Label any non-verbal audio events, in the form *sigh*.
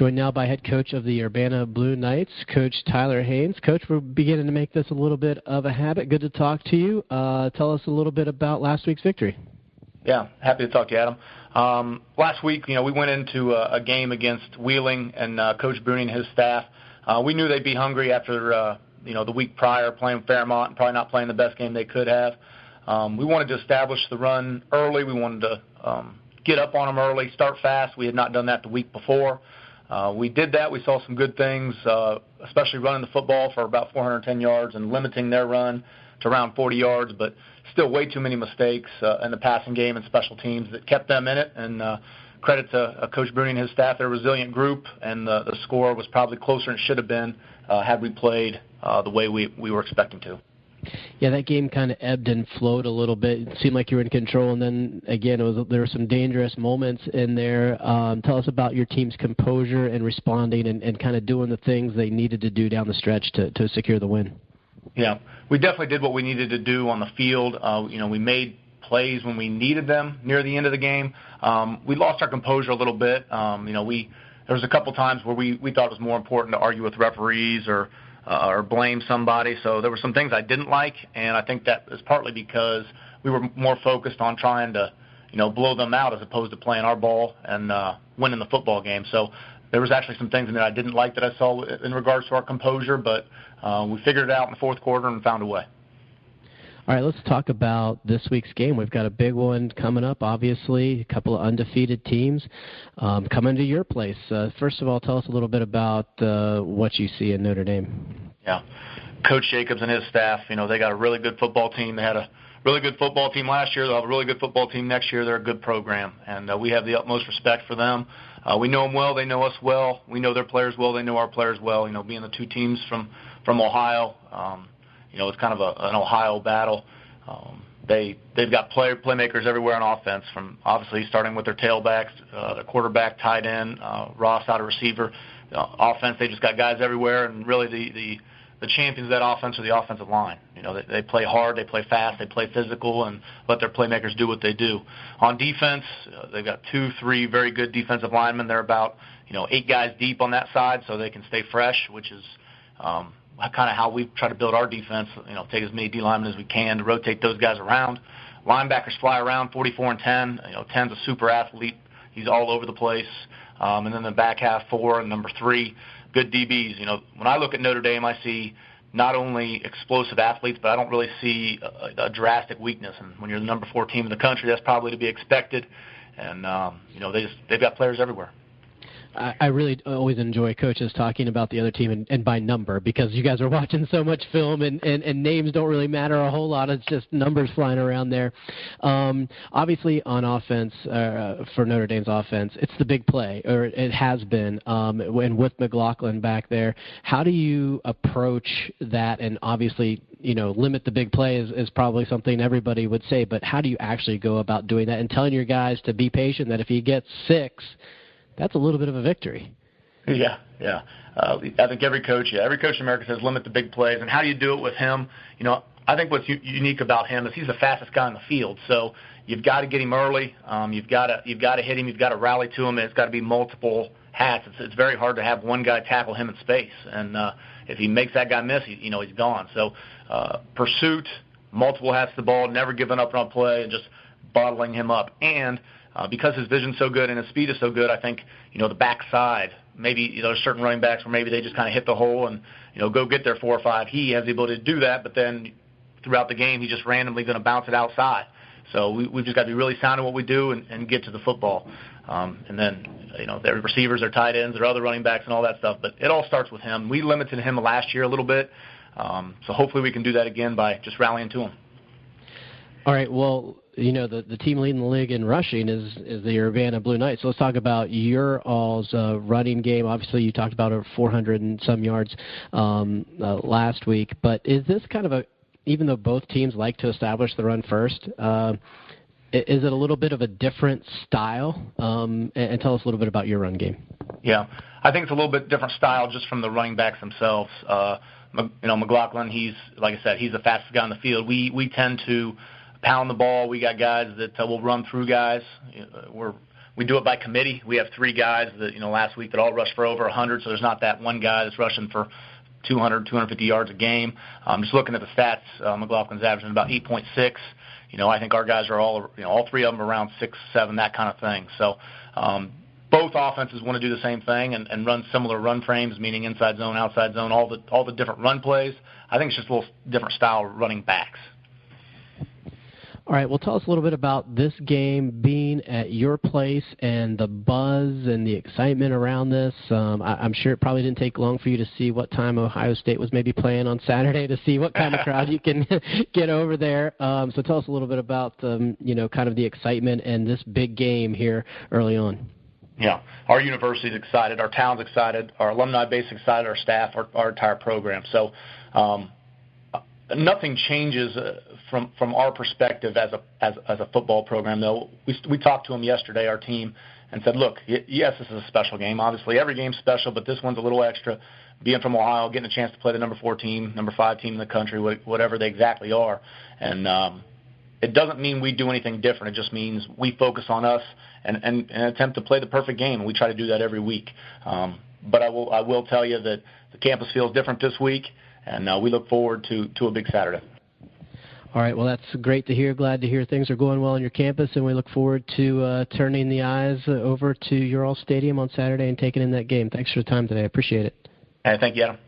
Joined now by head coach of the Urbana Blue Knights, Coach Tyler Haynes. Coach, we're beginning to make this a little bit of a habit. Good to talk to you. Uh, tell us a little bit about last week's victory. Yeah, happy to talk to you, Adam. Um, last week, you know, we went into a, a game against Wheeling and uh, Coach Bruni and his staff. Uh, we knew they'd be hungry after, uh, you know, the week prior playing Fairmont and probably not playing the best game they could have. Um, we wanted to establish the run early. We wanted to um, get up on them early, start fast. We had not done that the week before. Uh, we did that. We saw some good things, uh, especially running the football for about 410 yards and limiting their run to around 40 yards, but still way too many mistakes uh, in the passing game and special teams that kept them in it. And uh, credit to Coach Bruni and his staff. They're a resilient group, and the, the score was probably closer than it should have been uh, had we played uh, the way we, we were expecting to. Yeah, that game kind of ebbed and flowed a little bit. It seemed like you were in control, and then again, it was there were some dangerous moments in there. Um, tell us about your team's composure and responding, and, and kind of doing the things they needed to do down the stretch to to secure the win. Yeah, we definitely did what we needed to do on the field. Uh, you know, we made plays when we needed them near the end of the game. Um, we lost our composure a little bit. Um, you know, we there was a couple times where we we thought it was more important to argue with referees or uh, or blame somebody. So there were some things I didn't like, and I think that is partly because we were more focused on trying to, you know, blow them out as opposed to playing our ball and uh, winning the football game. So there was actually some things in there I didn't like that I saw in regards to our composure, but uh, we figured it out in the fourth quarter and found a way. All right, let's talk about this week's game. We've got a big one coming up, obviously, a couple of undefeated teams um, coming to your place. Uh, first of all, tell us a little bit about uh, what you see in Notre Dame. Yeah. Coach Jacobs and his staff, you know, they got a really good football team. They had a really good football team last year. They'll have a really good football team next year. They're a good program, and uh, we have the utmost respect for them. Uh, we know them well. They know us well. We know their players well. They know our players well. You know, being the two teams from from Ohio, um, you know, it's kind of a, an Ohio battle. Um, they they've got play, playmakers everywhere on offense, from obviously starting with their tailbacks, uh, their quarterback, tight end, uh, Ross out of receiver. Uh, offense, they just got guys everywhere, and really the the the champions of that offense are the offensive line. You know, they, they play hard, they play fast, they play physical, and let their playmakers do what they do. On defense, uh, they've got two, three very good defensive linemen. They're about you know eight guys deep on that side, so they can stay fresh, which is um, kind of how we try to build our defense. You know, take as many D linemen as we can to rotate those guys around. Linebackers fly around 44 and 10. You know, 10's a super athlete. He's all over the place. Um, and then the back half four and number three, good DBs. You know, when I look at Notre Dame, I see not only explosive athletes, but I don't really see a, a drastic weakness. And when you're the number four team in the country, that's probably to be expected. And um, you know, they just they've got players everywhere. I, I really always enjoy coaches talking about the other team and, and by number because you guys are *laughs* watching so much film and, and, and names don't really matter a whole lot. It's just numbers flying around there. Um, obviously, on offense uh, for Notre Dame's offense, it's the big play, or it has been. Um, and with McLaughlin back there, how do you approach that? And obviously, you know, limit the big play is, is probably something everybody would say. But how do you actually go about doing that and telling your guys to be patient? That if he gets six that's a little bit of a victory. Yeah, yeah. Uh, I think every coach, yeah, every coach in America says limit the big plays. And how do you do it with him? You know, I think what's u- unique about him is he's the fastest guy in the field. So you've got to get him early. Um, you've got to you've got to hit him. You've got to rally to him. And it's got to be multiple hats. It's, it's very hard to have one guy tackle him in space. And uh, if he makes that guy miss, he, you know, he's gone. So uh, pursuit, multiple hats to the ball, never giving up on play, and just bottling him up. And uh, because his vision's so good and his speed is so good, I think you know the backside. Maybe you know there's certain running backs where maybe they just kind of hit the hole and you know go get their four or five. He has the ability to do that, but then throughout the game he's just randomly going to bounce it outside. So we, we've just got to be really sound in what we do and, and get to the football. Um, and then you know their receivers, their tight ends, their other running backs, and all that stuff. But it all starts with him. We limited him last year a little bit, um, so hopefully we can do that again by just rallying to him. All right. Well, you know the the team leading the league in rushing is is the Urbana Blue Knights. So let's talk about your all's uh, running game. Obviously, you talked about over 400 and some yards um, uh, last week, but is this kind of a even though both teams like to establish the run first? Uh, is it a little bit of a different style? Um, and, and tell us a little bit about your run game. Yeah, I think it's a little bit different style just from the running backs themselves. Uh, you know, McLaughlin, he's like I said, he's the fastest guy on the field. We we tend to pound the ball. We got guys that uh, will run through guys. We're we do it by committee. We have three guys that you know last week that all rushed for over 100, so there's not that one guy that's rushing for 200, 250 yards a game. Um, just looking at the stats, uh, McLaughlin's averaging about 8.6. You know, I think our guys are all, you know, all three of them around six, seven, that kind of thing. So um, both offenses want to do the same thing and, and run similar run frames, meaning inside zone, outside zone, all the all the different run plays. I think it's just a little different style running backs. All right, well, tell us a little bit about this game being at your place and the buzz and the excitement around this. Um, I, I'm sure it probably didn't take long for you to see what time Ohio State was maybe playing on Saturday to see what kind of crowd you can *laughs* get over there. Um, so tell us a little bit about, um, you know, kind of the excitement and this big game here early on. Yeah, our university's excited, our town's excited, our alumni base excited, our staff, our, our entire program. So um, nothing changes uh, from from our perspective as a as, a football program. Though we we talked to them yesterday, our team, and said, look, yes, this is a special game. Obviously, every game's special, but this one's a little extra. Being from Ohio, getting a chance to play the number four team, number five team in the country, whatever they exactly are, and um, it doesn't mean we do anything different. It just means we focus on us and, and, and attempt to play the perfect game, and we try to do that every week. Um, but I will I will tell you that the campus feels different this week and uh, we look forward to to a big Saturday. All right. Well, that's great to hear. Glad to hear things are going well on your campus, and we look forward to uh, turning the eyes over to your Ural Stadium on Saturday and taking in that game. Thanks for the time today. I appreciate it. Hey, thank you, Adam.